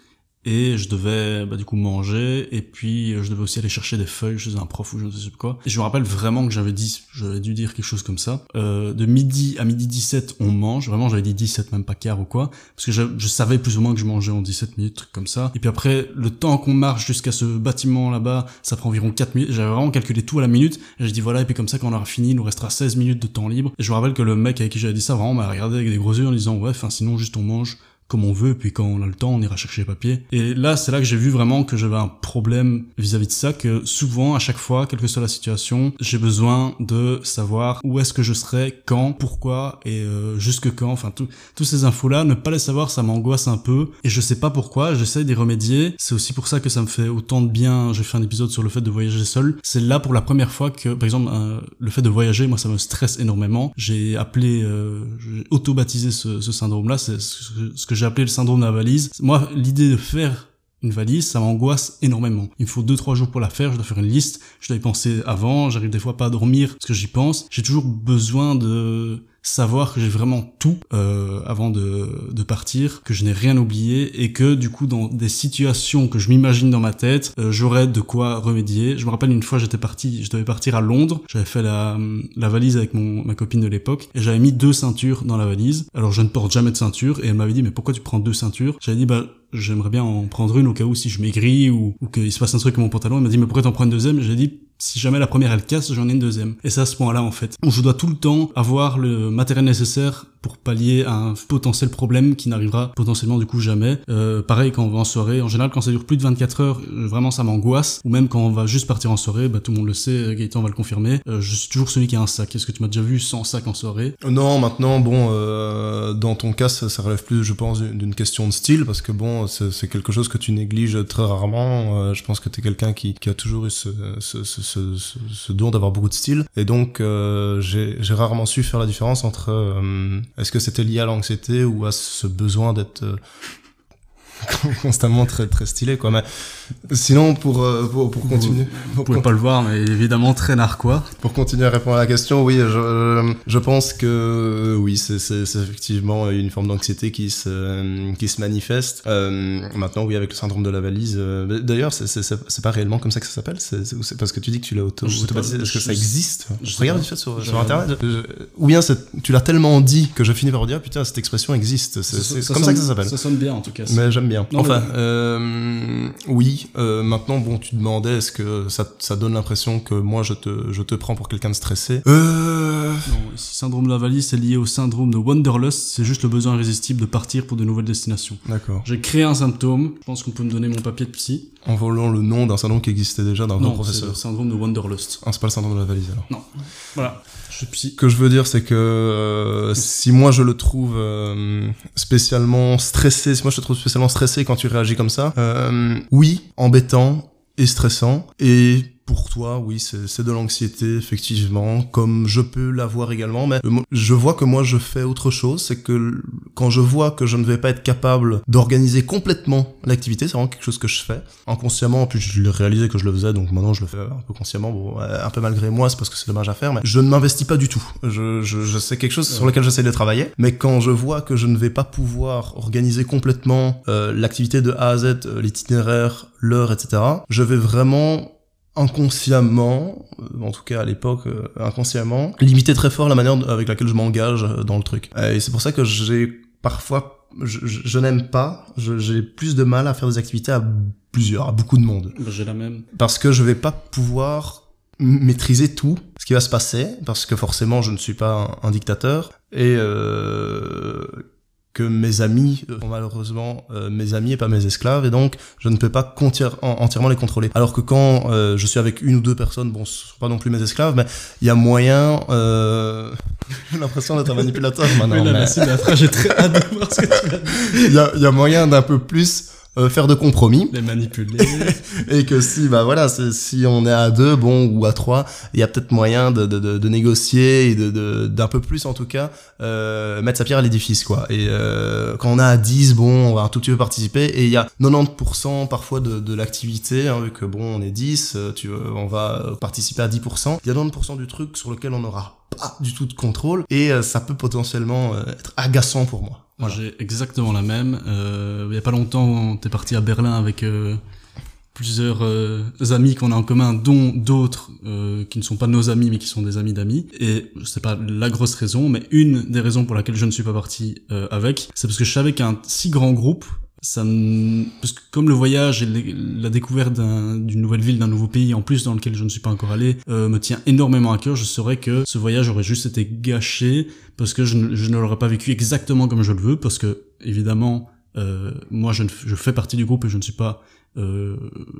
et je devais bah, du coup manger. Et puis je devais aussi aller chercher des feuilles chez un prof ou je ne sais quoi. Et je me rappelle vraiment que j'avais dit j'avais dû dire quelque chose comme ça. Euh, de midi à midi 17 on mange. Vraiment j'avais dit 17 même pas quart ou quoi. Parce que je, savais plus ou moins que je mangeais en 17 minutes comme ça. Et puis après le temps qu'on marche jusqu'à ce bâtiment là-bas ça prend environ 4 minutes. J'avais vraiment calculé tout à la minute. J'ai dit voilà et puis comme ça quand on aura fini il nous restera 16 minutes de temps libre. Et je me rappelle que le mec avec qui j'avais dit ça vraiment m'a regardé avec des gros yeux en disant ouais enfin sinon juste on mange comme on veut, puis quand on a le temps, on ira chercher les papiers. Et là, c'est là que j'ai vu vraiment que j'avais un problème vis-à-vis de ça, que souvent, à chaque fois, quelle que soit la situation, j'ai besoin de savoir où est-ce que je serai, quand, pourquoi, et euh, jusque quand, enfin, tous ces infos-là, ne pas les savoir, ça m'angoisse un peu, et je sais pas pourquoi, j'essaie d'y remédier. C'est aussi pour ça que ça me fait autant de bien, j'ai fait un épisode sur le fait de voyager seul. C'est là pour la première fois que, par exemple, euh, le fait de voyager, moi, ça me stresse énormément. J'ai appelé, euh, j'ai auto-baptisé ce, ce syndrome-là, c'est ce que j'ai appelé le syndrome de la valise. Moi, l'idée de faire une valise, ça m'angoisse énormément. Il me faut deux trois jours pour la faire, je dois faire une liste, je dois y penser avant, j'arrive des fois pas à dormir parce que j'y pense. J'ai toujours besoin de savoir que j'ai vraiment tout euh, avant de, de partir, que je n'ai rien oublié et que du coup dans des situations que je m'imagine dans ma tête, euh, j'aurai de quoi remédier. Je me rappelle une fois j'étais parti, je devais partir à Londres, j'avais fait la, la valise avec mon, ma copine de l'époque et j'avais mis deux ceintures dans la valise. Alors je ne porte jamais de ceinture et elle m'avait dit mais pourquoi tu prends deux ceintures? J'avais dit bah j'aimerais bien en prendre une au cas où si je maigris ou, ou qu'il se passe un truc avec mon pantalon. Elle m'a dit mais pourquoi t'en prends une deuxième? J'ai dit si jamais la première elle casse, j'en ai une deuxième. Et c'est à ce point-là en fait. Je dois tout le temps avoir le matériel nécessaire pour pallier un potentiel problème qui n'arrivera potentiellement du coup jamais. Euh, pareil quand on va en soirée, en général quand ça dure plus de 24 heures, euh, vraiment ça m'angoisse. Ou même quand on va juste partir en soirée, bah tout le monde le sait, Gaëtan va le confirmer. Euh, je suis toujours celui qui a un sac. Est-ce que tu m'as déjà vu sans sac en soirée?
Non, maintenant bon, euh, dans ton cas ça, ça, relève plus, je pense, d'une question de style parce que bon, c'est quelque chose que tu négliges très rarement. Euh, je pense que tu es quelqu'un qui, a toujours eu ce, ce, ce, ce, don d'avoir beaucoup de style et donc euh, j'ai rarement su faire la différence entre euh, est-ce que c'était lié à l'anxiété ou à ce besoin d'être constamment très très stylé quoi. Mais sinon pour euh, pour, pour continuer
vous, vous pouvez pas le voir mais évidemment très narquois.
Pour continuer à répondre à la question oui je je pense que oui c'est effectivement une forme d'anxiété qui se qui se manifeste. Euh, maintenant oui avec le syndrome de la valise euh, d'ailleurs c'est pas réellement comme ça que ça s'appelle c'est parce que tu dis que tu l'as auto automatisé est-ce que ça existe je regarde vite fait sur, sur internet. Je, ou bien tu l'as tellement dit que je finis par dire putain cette expression existe c'est comme ça que ça s'appelle.
ça sonne bien en tout cas.
Mais j'aime bien non, enfin mais... euh, oui euh, maintenant, bon, tu demandais est-ce que ça, ça donne l'impression que moi je te, je te prends pour quelqu'un de stressé?
Euh... Non, ici, syndrome de la valise, c'est lié au syndrome de Wanderlust, c'est juste le besoin irrésistible de partir pour de nouvelles destinations.
D'accord.
J'ai créé un symptôme, je pense qu'on peut me donner mon papier de psy.
En volant le nom d'un syndrome qui existait déjà dans
non,
professeur.
c'est le syndrome de Wanderlust.
Ah, c'est pas le syndrome de la valise alors.
Non. Voilà.
Ce que je veux dire, c'est que euh, si moi je le trouve euh, spécialement stressé, si moi je te trouve spécialement stressé quand tu réagis comme ça, euh, oui, embêtant et stressant. Et pour toi, oui, c'est de l'anxiété, effectivement, comme je peux l'avoir également, mais je vois que moi je fais autre chose, c'est que quand je vois que je ne vais pas être capable d'organiser complètement l'activité, c'est vraiment quelque chose que je fais inconsciemment, puis je l'ai réalisé que je le faisais, donc maintenant je le fais un peu consciemment, bon, un peu malgré moi, c'est parce que c'est dommage à faire, mais je ne m'investis pas du tout. Je, je, je sais quelque chose sur lequel j'essaie de travailler, mais quand je vois que je ne vais pas pouvoir organiser complètement euh, l'activité de A à Z, l'itinéraire, l'heure, etc., je vais vraiment inconsciemment, en tout cas à l'époque euh, inconsciemment, limiter très fort la manière avec laquelle je m'engage dans le truc. Et c'est pour ça que j'ai parfois, je, je, je n'aime pas, j'ai plus de mal à faire des activités à plusieurs, à beaucoup de monde.
J'ai la même.
Parce que je vais pas pouvoir maîtriser tout ce qui va se passer, parce que forcément je ne suis pas un, un dictateur, et euh, que mes amis sont malheureusement euh, mes amis et pas mes esclaves et donc je ne peux pas entièrement les contrôler. Alors que quand euh, je suis avec une ou deux personnes bon ce sont pas non plus mes esclaves mais il y a moyen euh... j'ai l'impression d'être un manipulateur maintenant
oui, là,
mais...
j'ai très hâte de voir ce que tu vas dire.
Il y a, y a moyen d'un peu plus euh, faire de compromis.
Les manipuler.
et que si, bah voilà, si on est à deux, bon, ou à trois, il y a peut-être moyen de, de, de, de, négocier et de, d'un peu plus en tout cas, euh, mettre sa pierre à l'édifice, quoi. Et euh, quand on a à 10, bon, on va un tout petit peu participer. Et il y a 90% parfois de, de l'activité, hein, vu que bon, on est 10, tu, on va participer à 10%. Il y a 90% du truc sur lequel on n'aura pas du tout de contrôle et ça peut potentiellement être agaçant pour moi.
Moi, voilà. j'ai exactement la même. Euh, il y a pas longtemps, t'es parti à Berlin avec euh, plusieurs euh, amis qu'on a en commun, dont d'autres euh, qui ne sont pas nos amis, mais qui sont des amis d'amis. Et c'est pas la grosse raison, mais une des raisons pour laquelle je ne suis pas parti euh, avec, c'est parce que je savais qu'un si grand groupe, ça me... parce que comme le voyage et la découverte d'une nouvelle ville, d'un nouveau pays, en plus dans lequel je ne suis pas encore allé, euh, me tient énormément à cœur, je saurais que ce voyage aurait juste été gâché parce que je ne, l'aurais pas vécu exactement comme je le veux, parce que évidemment, euh, moi je, je fais partie du groupe et je ne suis pas euh,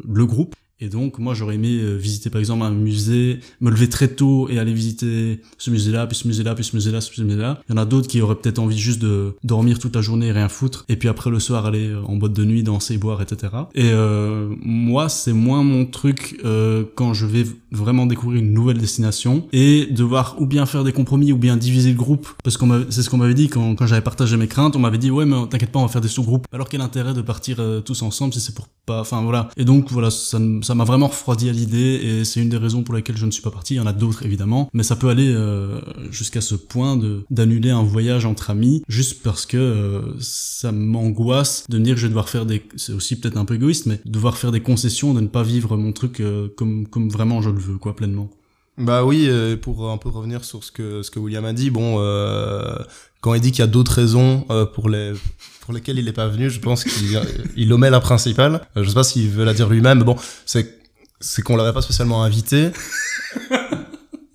le groupe Et donc, moi, j'aurais aimé euh, visiter, par exemple, un musée, me lever très tôt et aller visiter ce musée-là, puis ce musée-là, puis ce musée-là, ce musée-là. Il y en a d'autres qui auraient peut-être envie juste de dormir toute la journée et rien foutre, et puis après le soir aller euh, en boîte de nuit, danser, boire, etc. Et euh, moi, c'est moins mon truc euh, quand je vais vraiment découvrir une nouvelle destination et devoir ou bien faire des compromis ou bien diviser le groupe, parce qu'on c'est ce qu'on m'avait dit quand, quand j'avais partagé mes craintes. On m'avait dit ouais, mais t'inquiète pas, on va faire des sous-groupes. Alors quel intérêt de partir euh, tous ensemble si c'est pour pas, enfin voilà. Et donc voilà, ça m- ça m'a vraiment refroidi à l'idée et c'est une des raisons pour lesquelles je ne suis pas parti. Il y en a d'autres évidemment, mais ça peut aller euh, jusqu'à ce point de d'annuler un voyage entre amis juste parce que euh, ça m'angoisse de me dire que je vais devoir faire des, c'est aussi peut-être un peu égoïste, mais devoir faire des concessions, de ne pas vivre mon truc euh, comme comme vraiment je le veux quoi pleinement.
Bah oui, euh, pour un peu revenir sur ce que ce que William a dit, bon, euh, quand il dit qu'il y a d'autres raisons euh, pour les pour lesquelles il n'est pas venu, je pense qu'il il omet la principale. Euh, je sais pas s'il veut la dire lui-même, mais bon, c'est c'est qu'on l'avait pas spécialement invité.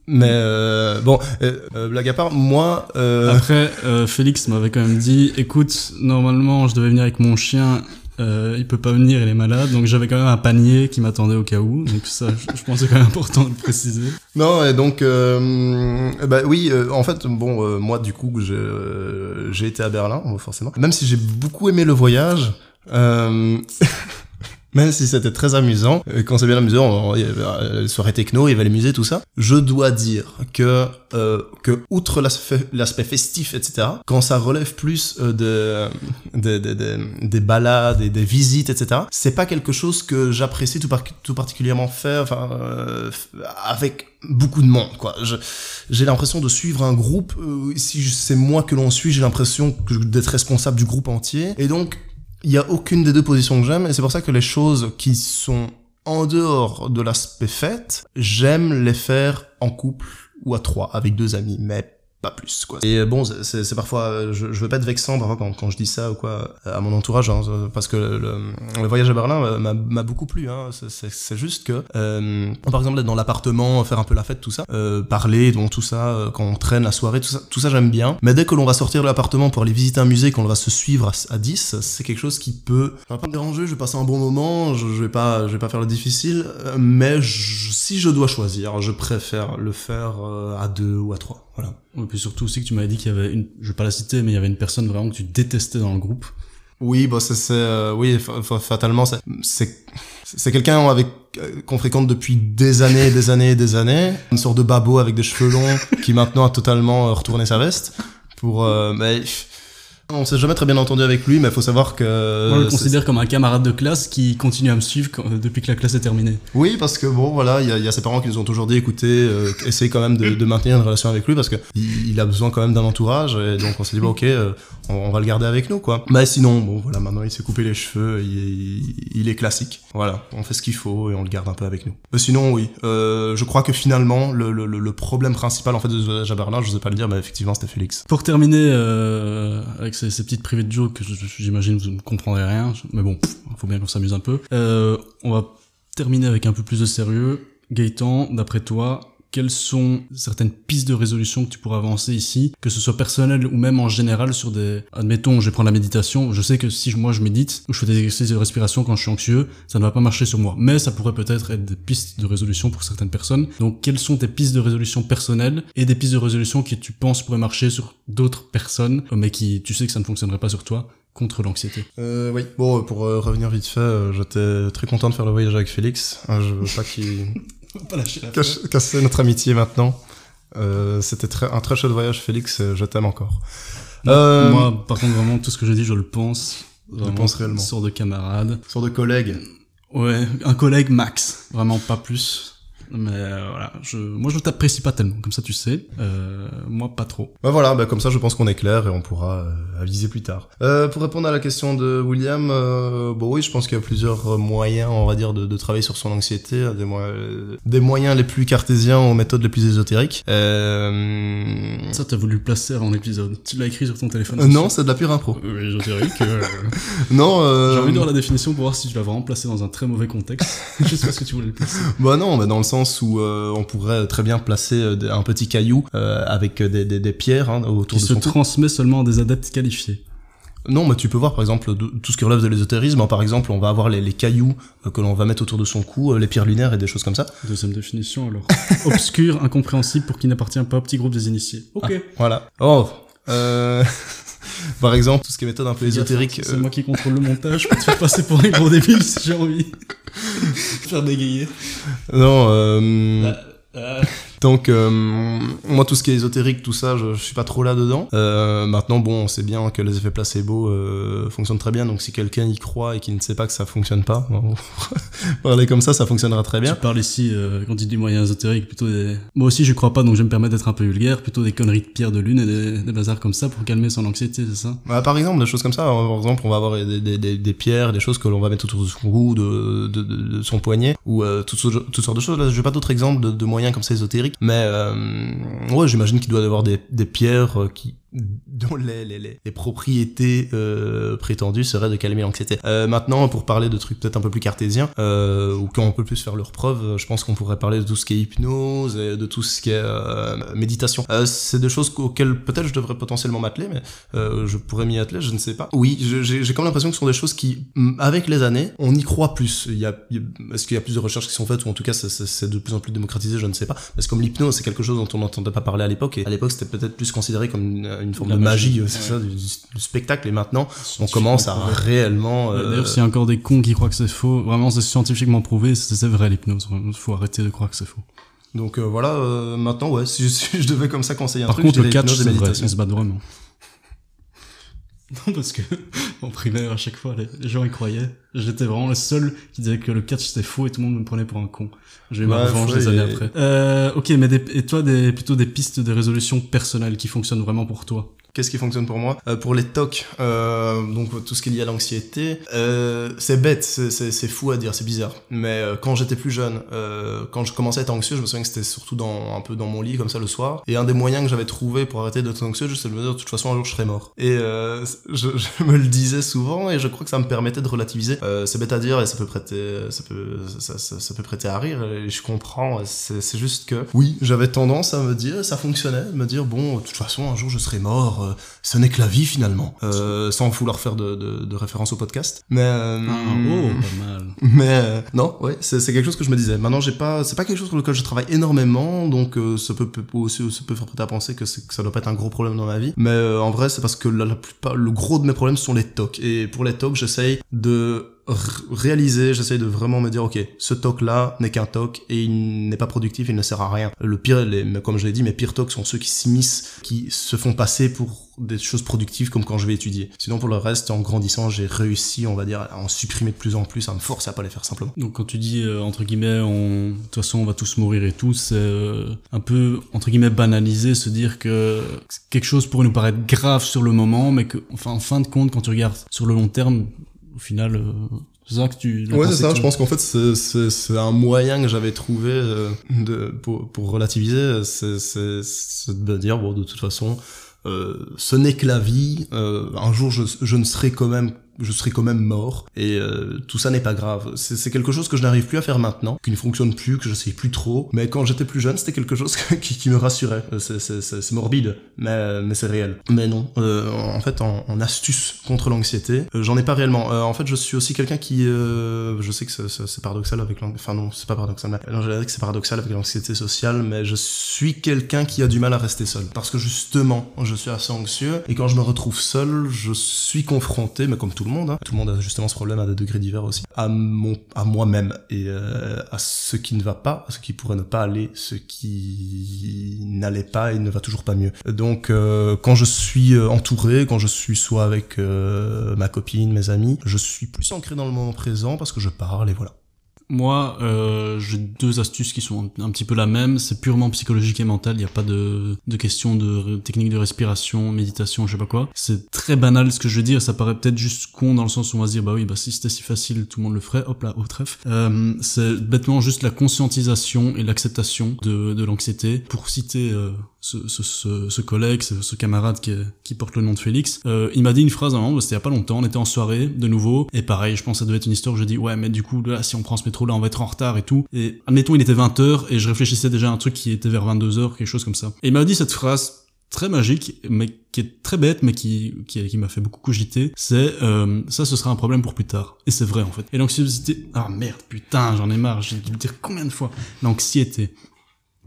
mais euh, bon, euh, blague à part, moi, euh,
Après, Félix m'avait quand même dit, écoute, normalement, je devais venir avec mon chien, euh, il peut pas venir, il est malade, donc j'avais quand même un panier qui m'attendait au cas où, donc ça, je, pense que c'est quand même important de préciser.
Non, et donc, euh, bah oui, euh, en fait, bon, euh, moi, du coup, j'ai euh, j'ai été à Berlin, forcément. Même si j'ai beaucoup aimé le voyage, euh, même si c'était très amusant, quand c'est bien amusant, il y avait euh, les soirées techno, il y avait les musées, tout ça. Je dois dire que, euh, que outre l'aspect festif, etc., quand ça relève plus euh, de, de, de- de- des balades et des visites, etc., c'est pas quelque chose que j'apprécie tout, par- tout particulièrement faire, enfin, euh, avec beaucoup de monde, quoi. J'ai l'impression de suivre un groupe. euh, si c'est moi que l'on suit, j'ai l'impression d'être responsable du groupe entier. Et donc, il y a aucune des deux positions que j'aime, et c'est pour ça que les choses qui sont en dehors de l'aspect fête, j'aime les faire en couple ou à trois, avec deux amis, mais pas plus quoi. Et euh, bon, c'est- parfois, euh, je, je veux pas être vexant parfois quand, quand je dis ça ou quoi euh, à mon entourage, hein, parce que le, le voyage à Berlin m'a beaucoup plu. Hein, C'est- juste que, euh, par exemple, être dans l'appartement, faire un peu la fête, tout ça, euh, parler, donc tout ça, quand on traîne la soirée, tout ça, tout ça j'aime bien. Mais dès que l'on va sortir de l'appartement pour aller visiter un musée, qu'on va se suivre à, à 10, c'est quelque chose qui peut, ça va pas me déranger, je vais passer un bon moment, je, je vais pas, je vais pas faire le difficile, mais je- si je dois choisir, je préfère le faire à deux ou à trois. Voilà.
Et puis surtout aussi que tu m'avais dit qu'il y avait une, je vais pas la citer, mais il y avait une personne vraiment que tu détestais dans le groupe.
Oui, bah c'est euh, oui fa- fa- fatalement c'est c'est quelqu'un avec euh, qu'on fréquente depuis des années, des années, des années, une sorte de babo avec des cheveux longs qui maintenant a totalement euh, retourné sa veste pour euh, mais on s'est jamais très bien entendu avec lui, mais il faut savoir que
Moi, je le
c'est-
considère comme un camarade de classe qui continue à me suivre depuis que la classe est terminée.
Oui, parce que bon, voilà, il y a, il y a ses parents qui nous ont toujours dit, écoutez, euh, essayez quand même de, de maintenir une relation avec lui parce que il, il a besoin quand même d'un entourage. Et donc on s'est dit, bah, ok, euh, on, on va le garder avec nous, quoi. Mais sinon, bon, voilà, maintenant il s'est coupé les cheveux, il, est- il est classique. Voilà, on fait ce qu'il faut et on le garde un peu avec nous. Mais sinon, oui, euh, je crois que finalement, le, le, le- le problème principal en fait de ce voyage à Berlin, je sais pas le dire, mais effectivement, c'était Félix.
Pour terminer euh, avec ces, ces petites privées de jokes, que j'imagine vous ne comprendrez rien, mais bon, pff, faut bien qu'on s'amuse un peu. Euh, on va terminer avec un peu plus de sérieux. Gaëtan, d'après toi, quelles sont certaines pistes de résolution que tu pourrais avancer ici, que ce soit personnel ou même en général sur des... Admettons, je vais prendre la méditation, je sais que si moi je médite ou je fais des exercices de respiration quand je suis anxieux, ça ne va pas marcher sur moi. Mais ça pourrait peut-être être des pistes de résolution pour certaines personnes. Donc quelles sont tes pistes de résolution personnelles et des pistes de résolution qui tu penses pourraient marcher sur d'autres personnes, mais qui tu sais que ça ne fonctionnerait pas sur toi contre l'anxiété?
Euh, oui. Bon, pour euh, revenir vite fait, euh, j'étais très content de faire le voyage avec Félix. Euh, je veux pas qu'il
Pas lâcher la
Cache- casser notre amitié maintenant. Euh, C'était très, un très chouette voyage, Félix. euh, Je t'aime encore. Euh,
Moi, par contre, vraiment, tout ce que j'ai dit, je le pense. Vraiment,
pense réellement.
Sorte de camarade.
Sur de collègues.
Ouais, un collègue max. Vraiment pas plus. Mais euh, voilà, je, moi je t'apprécie pas tellement, comme ça tu sais. Euh, moi pas trop.
Bah voilà, bah comme ça je pense qu'on est clair et on pourra euh, aviser plus tard. Euh, pour répondre à la question de William, euh, bon oui, je pense qu'il y a plusieurs moyens, on va dire, de, de travailler sur son anxiété, des, mo- des moyens les plus cartésiens aux méthodes les plus ésotériques. Euh...
Ça t'as voulu placer avant l'épisode. Tu l'as écrit sur ton téléphone.
non, c'est de la pure impro.
Ésotérique. euh,
Non, euh...
J'ai envie de voir la définition pour voir si tu l'as vraiment placé dans un très mauvais contexte. Juste parce que tu voulais le placer.
Bah non, bah dans le sens où euh, on pourrait très bien placer euh, un petit caillou euh, avec des, des, des pierres hein, autour
Qui
de
se
son cou.
transmet seulement à des adeptes qualifiés.
Non, mais tu peux voir par exemple tout ce qui relève de l'ésotérisme. Par exemple, on va avoir les, les cailloux euh, que l'on va mettre autour de son cou, euh, les pierres lunaires et des choses comme ça.
Deuxième définition alors. Obscur, incompréhensible pour qui n'appartient pas au petit groupe des initiés. Ok.
Voilà. Oh. Euh... par exemple, tout ce qui est méthode un peu ésotérique.
C'est
euh,
moi qui contrôle le montage, je peux te faire passer pour un gros débile si j'ai envie. faire bégayer.
Non. Euh...
Bah, euh,
Donc euh, moi tout ce qui est ésotérique tout ça je, je suis pas trop là dedans. Euh, maintenant bon on sait bien que les effets placebo euh, fonctionnent très bien donc si quelqu'un y croit et qui ne sait pas que ça fonctionne pas, bon, parler comme ça ça fonctionnera très
tu
bien.
parles ici, quand tu dis moyens ésotériques, plutôt des... Moi aussi, je crois pas, donc je vais me permettre d'être un peu vulgaire, plutôt des conneries de pierre de lune et des, des bazars comme ça pour calmer son anxiété, c'est ça?
Bah, par exemple des choses comme ça par exemple on va avoir des, des, des, des pierres des choses que l'on va mettre autour de son cou de, de, de, de son poignet ou euh, toutes, sortes- toutes sortes de choses. Là j'ai pas d'autres exemples de, de moyens comme ça ésotériques mais euh, ouais j'imagine qu'il doit y avoir des, pierres euh, qui dont les, les, les, les propriétés euh, prétendues seraient de calmer l'anxiété. Euh, maintenant, pour parler de trucs peut-être un peu plus cartésiens, euh, ou qui ont un peu plus faire leur preuve, euh, je pense qu'on pourrait parler de tout ce qui est hypnose et de tout ce qui est euh, méditation. Euh, c'est des choses auxquelles peut-être je devrais potentiellement m'atteler, mais euh, je pourrais m'y atteler, je ne sais pas. Oui, j'ai j'ai comme l'impression que ce sont des choses qui, avec les années, on y croit plus. Il y a, est-ce qu'il y a plus de recherches qui sont faites, ou en tout cas c'est de plus en plus démocratisé, je ne sais pas. Parce que comme l'hypnose, c'est quelque chose dont on n'entendait pas parler à l'époque, et à l'époque c'était peut-être plus considéré comme une, une forme
La
de magie,
magie,
euh, c'est
ouais.
ça, du, du spectacle, et maintenant on commence à réellement... Euh,
D'ailleurs, s'il y a encore des cons qui croient que c'est faux, vraiment, c'est scientifiquement prouvé, c'est vrai l'hypnose. Faut arrêter de croire que c'est faux.
Donc euh, voilà, euh, maintenant ouais, si je, si je devais comme ça conseiller un
Par
truc,
contre, le catch, c'est vrai, ils se battent vraiment. Non, parce que en primaire, à chaque fois, les, les gens y croyaient. J'étais vraiment le seul qui disait que le catch c'était faux et tout le monde me prenait pour un con. J'ai eu ma revanche des années après. Euh, ok, mais des, et toi, des, plutôt des pistes de résolution personnelles qui fonctionnent vraiment pour toi?
Qu'est-ce qui fonctionne pour moi Euh, Pour les TOC, euh, donc tout ce qui est lié à l'anxiété, euh, c'est bête, c'est- fou à dire, c'est bizarre. Mais quand j'étais plus jeune, quand je commençais à être anxieux, je me souviens que c'était surtout dans un peu dans mon lit comme ça le soir. Et un des moyens que j'avais trouvé pour arrêter d'être anxieux, c'est de me dire de toute façon un jour je serai mort. Et je, me le disais souvent et je crois que ça me permettait de relativiser. C'est bête à dire et ça peut prêter, ça peut, ça, peut prêter à rire. Et je comprends. C'est juste que oui, j'avais tendance à me dire, ça fonctionnait, me dire bon, de toute façon un jour je serai mort. Euh, ce n'est que la vie finalement, euh, sans vouloir faire de, de, de référence au podcast. Mais euh,
Oh, pas mal.
mais euh, non, ouais, c'est c'est quelque chose que je me disais. Maintenant, j'ai pas, c'est pas quelque chose sur lequel je travaille énormément, donc euh, ça peut, peut aussi ça peut faire prêter à penser que, c'est- que ça doit pas être un gros problème dans ma vie. Mais euh, en vrai, c'est parce que la, la plupart, le gros de mes problèmes sont les tocs. Et pour les tocs, j'essaye de réaliser, j'essaye de vraiment me dire, ok, ce toc là n'est qu'un toc et il n'est pas productif, il ne sert à rien. Le pire, les, comme je l'ai dit, mes pires tocs sont ceux qui s'immiscent, qui se font passer pour des choses productives comme quand je vais étudier. Sinon, pour le reste, en grandissant, j'ai réussi, on va dire, à en supprimer de plus en plus, à me forcer à pas les faire simplement.
Donc quand tu dis euh, entre guillemets, on... de toute façon on va tous mourir et tout, c'est euh, un peu entre guillemets banaliser, se dire que quelque chose pourrait nous paraître grave sur le moment, mais que enfin en fin de compte quand tu regardes sur le long terme, au final, euh, c'est ça que tu.
Ouais, c'est ça. Je pense qu'en fait, c'est- c'est c'est un moyen que j'avais trouvé euh, de pour, pour relativiser. C'est c'est c'est de dire bon, de toute façon, euh, ce n'est que la vie. Euh, un jour, je je ne serai quand même je serai quand même mort et euh, tout ça n'est pas grave. C'est quelque chose que je n'arrive plus à faire maintenant, qui ne fonctionne plus, que je sais plus trop. Mais quand j'étais plus jeune, c'était quelque chose qui, qui me rassurait. Euh, C'est- morbide, mais, mais c'est réel. Mais non, euh, en fait, en, en astuce contre l'anxiété, euh, j'en ai pas réellement. Euh, en fait, je suis aussi quelqu'un qui, je sais que c'est- paradoxal avec l'anxiété, enfin non, c'est pas paradoxal, non, j'allais dire que c'est paradoxal avec l'anxiété sociale, mais je suis quelqu'un qui a du mal à rester seul. Parce que justement, je suis assez anxieux, et quand je me retrouve seul, je suis confronté, mais comme tout monde, hein, tout le monde a justement ce problème à des degrés divers aussi, à mon, à moi-même, et euh, à ce qui ne va pas, à ce qui pourrait ne pas aller, ce qui n'allait pas et ne va toujours pas mieux. Donc, euh, quand je suis euh, entouré, quand je suis soit avec ma copine, mes amis, je suis plus ancré dans le moment présent parce que je parle et voilà.
Moi, euh, j'ai deux astuces qui sont un, petit peu la même. C'est purement psychologique et mental. Il n'y a pas de, de question de technique de respiration, méditation, je sais pas quoi. C'est très banal ce que je veux dire. Ça paraît peut-être juste con dans le sens où on va se dire, bah oui, bah si c'était si facile, tout le monde le ferait. Hop là, au trèfle. Euh, c'est bêtement juste la conscientisation et l'acceptation de, de l'anxiété. Pour citer euh, ce, ce, ce, ce collègue, ce, ce camarade qui, qui porte le nom de Félix, euh, il m'a dit une phrase un moment, c'était il y a pas longtemps, on était en soirée, de nouveau, et pareil, je pense que ça devait être une histoire je dis, ouais, mais du coup, là, si on prend ce métro là, on va être en retard et tout. Et admettons, il était 20h, et je réfléchissais déjà à un truc qui était vers 22h, quelque chose comme ça. Et il m'a dit cette phrase, très magique, mais qui est très bête, mais qui, qui, qui m'a fait beaucoup cogiter, c'est euh, ça, ce sera un problème pour plus tard. Et c'est vrai en fait. Et l'anxiété, ah merde, putain, j'en ai marre, j'ai dû le dire combien de fois. L'anxiété.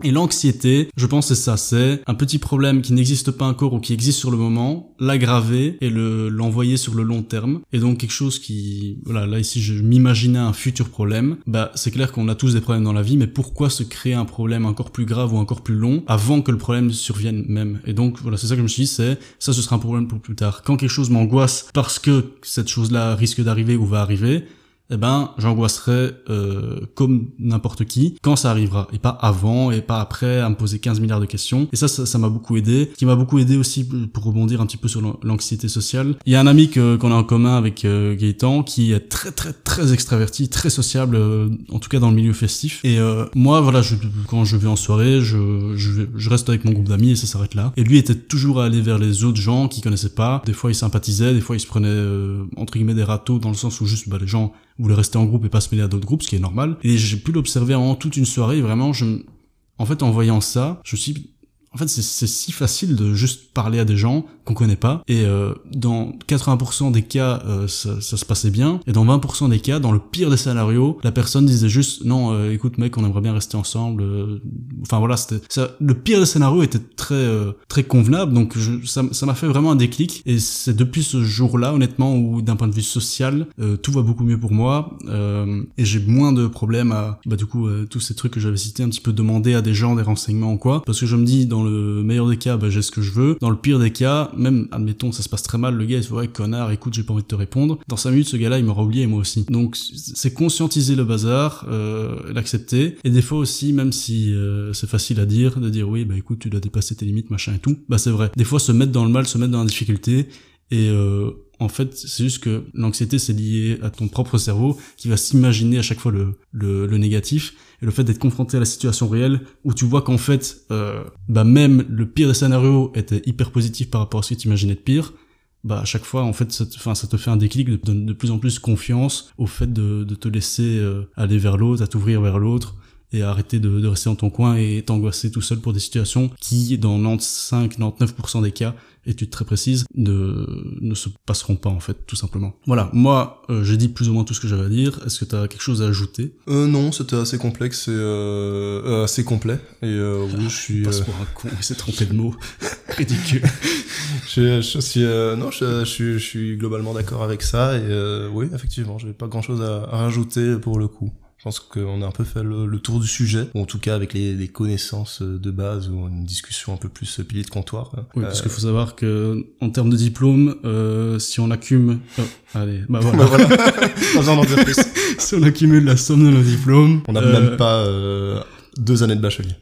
Et l'anxiété, je pense c'est ça, c'est un petit problème qui n'existe pas encore ou qui existe sur le moment, l'aggraver et le l'envoyer sur le long terme. Et donc quelque chose qui, voilà, là ici je m'imaginais un futur problème. Bah c'est clair qu'on a tous des problèmes dans la vie, mais pourquoi se créer un problème encore plus grave ou encore plus long avant que le problème survienne même? Et donc voilà, c'est ça que je me suis dit, c'est ça ce sera un problème pour plus tard. Quand quelque chose m'angoisse parce que cette chose-là risque d'arriver ou va arriver, eh ben j'angoisserai euh, comme n'importe qui quand ça arrivera. Et pas avant et pas après à me poser 15 milliards de questions. Et ça ça m'a beaucoup aidé. Qui m'a beaucoup aidé aussi pour rebondir un petit peu sur l'anxiété sociale il y a un ami qu'on a en commun avec euh, Gaëtan qui est très très très extraverti très sociable euh, en tout cas dans le milieu festif. Et euh, moi voilà je, quand je vais en soirée je, je, je reste avec mon groupe d'amis et ça s'arrête là. Et lui était toujours à aller vers les autres gens qu'il connaissait pas. Des fois il sympathisait des fois il se prenait euh, entre guillemets des râteaux dans le sens où juste bah, les gens voulait rester en groupe et pas se mêler à d'autres groupes, ce qui est normal. Et j'ai pu l'observer en toute une soirée, vraiment, je, en fait, en voyant ça, je me suis en fait, c'est si facile de juste parler à des gens qu'on connaît pas. Et euh, dans 80% des cas, euh, ça, ça, se passait bien. Et dans 20% des cas, dans le pire des scénarios, la personne disait juste non, euh, écoute mec, on aimerait bien rester ensemble. Euh. Enfin voilà, c'était. Le pire des scénarios était très euh, très convenable. Donc je, ça m'a fait vraiment un déclic. Et c'est depuis ce jour-là, honnêtement, où d'un point de vue social, tout va beaucoup mieux pour moi. et j'ai moins de problèmes à bah du coup tous ces trucs que j'avais cités, un petit peu demander à des gens des renseignements ou quoi, parce que je me dis le meilleur des cas, bah, j'ai ce que je veux. Dans le pire des cas, même, admettons, ça se passe très mal, le gars, il se ouais, connard, écoute, j'ai pas envie de te répondre. Dans 5 minutes, ce gars-là, il m'aura oublié et moi aussi. Donc, c'est conscientiser le bazar, euh, l'accepter. Et des fois aussi, même si euh, c'est facile à dire, de dire oui, bah écoute, tu dois dépasser tes limites, machin et tout. Bah c'est vrai. Des fois, se mettre dans le mal, se mettre dans la difficulté et euh, en fait, c'est juste que l'anxiété, c'est lié à ton propre cerveau qui va s'imaginer à chaque fois le, le, le, négatif. Et le fait d'être confronté à la situation réelle où tu vois qu'en fait, euh, bah même le pire des scénarios était hyper positif par rapport à ce que tu imaginais de pire, bah à chaque fois, en fait, ça te, ça te fait un déclic de donner de plus en plus confiance au fait de, de te laisser euh, aller vers l'autre, à t'ouvrir vers l'autre et arrêter de, de, rester dans ton coin et t'angoisser tout seul pour des situations qui, dans 95-99% des cas, études très précises, ne, ne se passeront pas en fait, tout simplement. Voilà, moi euh, j'ai dit plus ou moins tout ce que j'avais à dire. Est-ce que tu as quelque chose à ajouter?
Euh, Non, c'était assez complexe et euh, euh assez complet. Et euh, oui, je suis.
Passe pour un con, il s'est trompé de mots. Ridicule.
je, je, suis, non, je, je, suis, je suis globalement d'accord avec ça et oui, effectivement, j'ai pas grand-chose à, à rajouter pour le coup. Je pense qu'on a un peu fait le, le, tour du sujet, ou en tout cas avec les, les, connaissances de base ou une discussion un peu plus pilier de comptoir.
Oui, euh... parce qu'il faut savoir que en termes de diplôme, euh, si on accumule, oh, allez, bah voilà, bah voilà.
dire plus.
si on accumule la somme de nos diplômes,
on n'a euh... même pas euh, deux années de bachelier.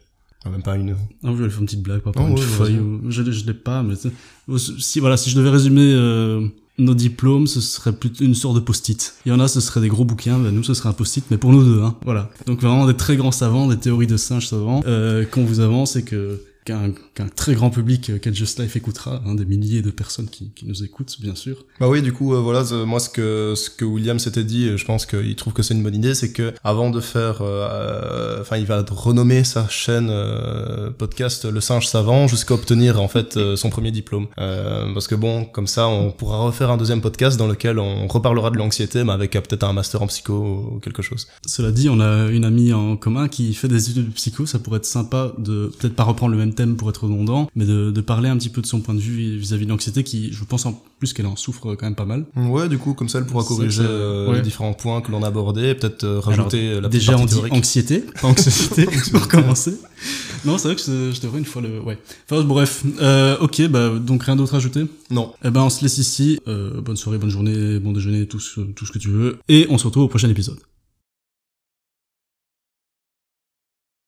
Même pas une.
Ah, je vais faire une petite blague, pas oh, une ouais, feuille. Je, je l'ai pas, mais si voilà, si je devais résumer euh, nos diplômes, ce serait plutôt une sorte de post-it. Il y en a, ce serait des gros bouquins, ben nous, ce serait un post-it, mais pour nous deux, hein. Voilà. Donc vraiment des très grands savants, des théories de singes savants, euh, qu'on vous avance et que qu'un très grand public euh, Just Life écoutera, hein, des milliers de personnes qui, qui nous écoutent, bien sûr.
Bah oui, du coup, euh, voilà, moi ce que ce que William s'était dit, je pense qu'il trouve que c'est une bonne idée, c'est que avant de faire, euh, enfin, il va renommer sa chaîne euh, podcast Le Singe Savant jusqu'à obtenir en fait euh, son premier diplôme, parce que bon, comme ça, on pourra refaire un deuxième podcast dans lequel on reparlera de l'anxiété, mais avec peut-être un master en psycho ou quelque chose.
Cela dit, on a une amie en commun qui fait des études de psycho, ça pourrait être sympa de peut-être pas reprendre le même thème pour être redondant, mais de, de parler un petit peu de son point de vue vis-à-vis de l'anxiété qui, je pense en plus qu'elle en souffre quand même pas mal.
Ouais, du coup, comme ça, elle pourra corriger euh, ouais. les différents points que l'on abordait, peut-être euh, rajouter
Alors,
la
Déjà, on dit
théorique.
anxiété, pas anxiété, pour commencer. Non, c'est vrai que je, devrais une fois le... Ouais. Enfin, bref. Euh, ok, bah, donc rien d'autre à ajouter?
Non.
Eh ben, on se laisse ici. Euh, bonne soirée, bonne journée, bon déjeuner, tout ce, tout ce que tu veux. Et on se retrouve au prochain épisode.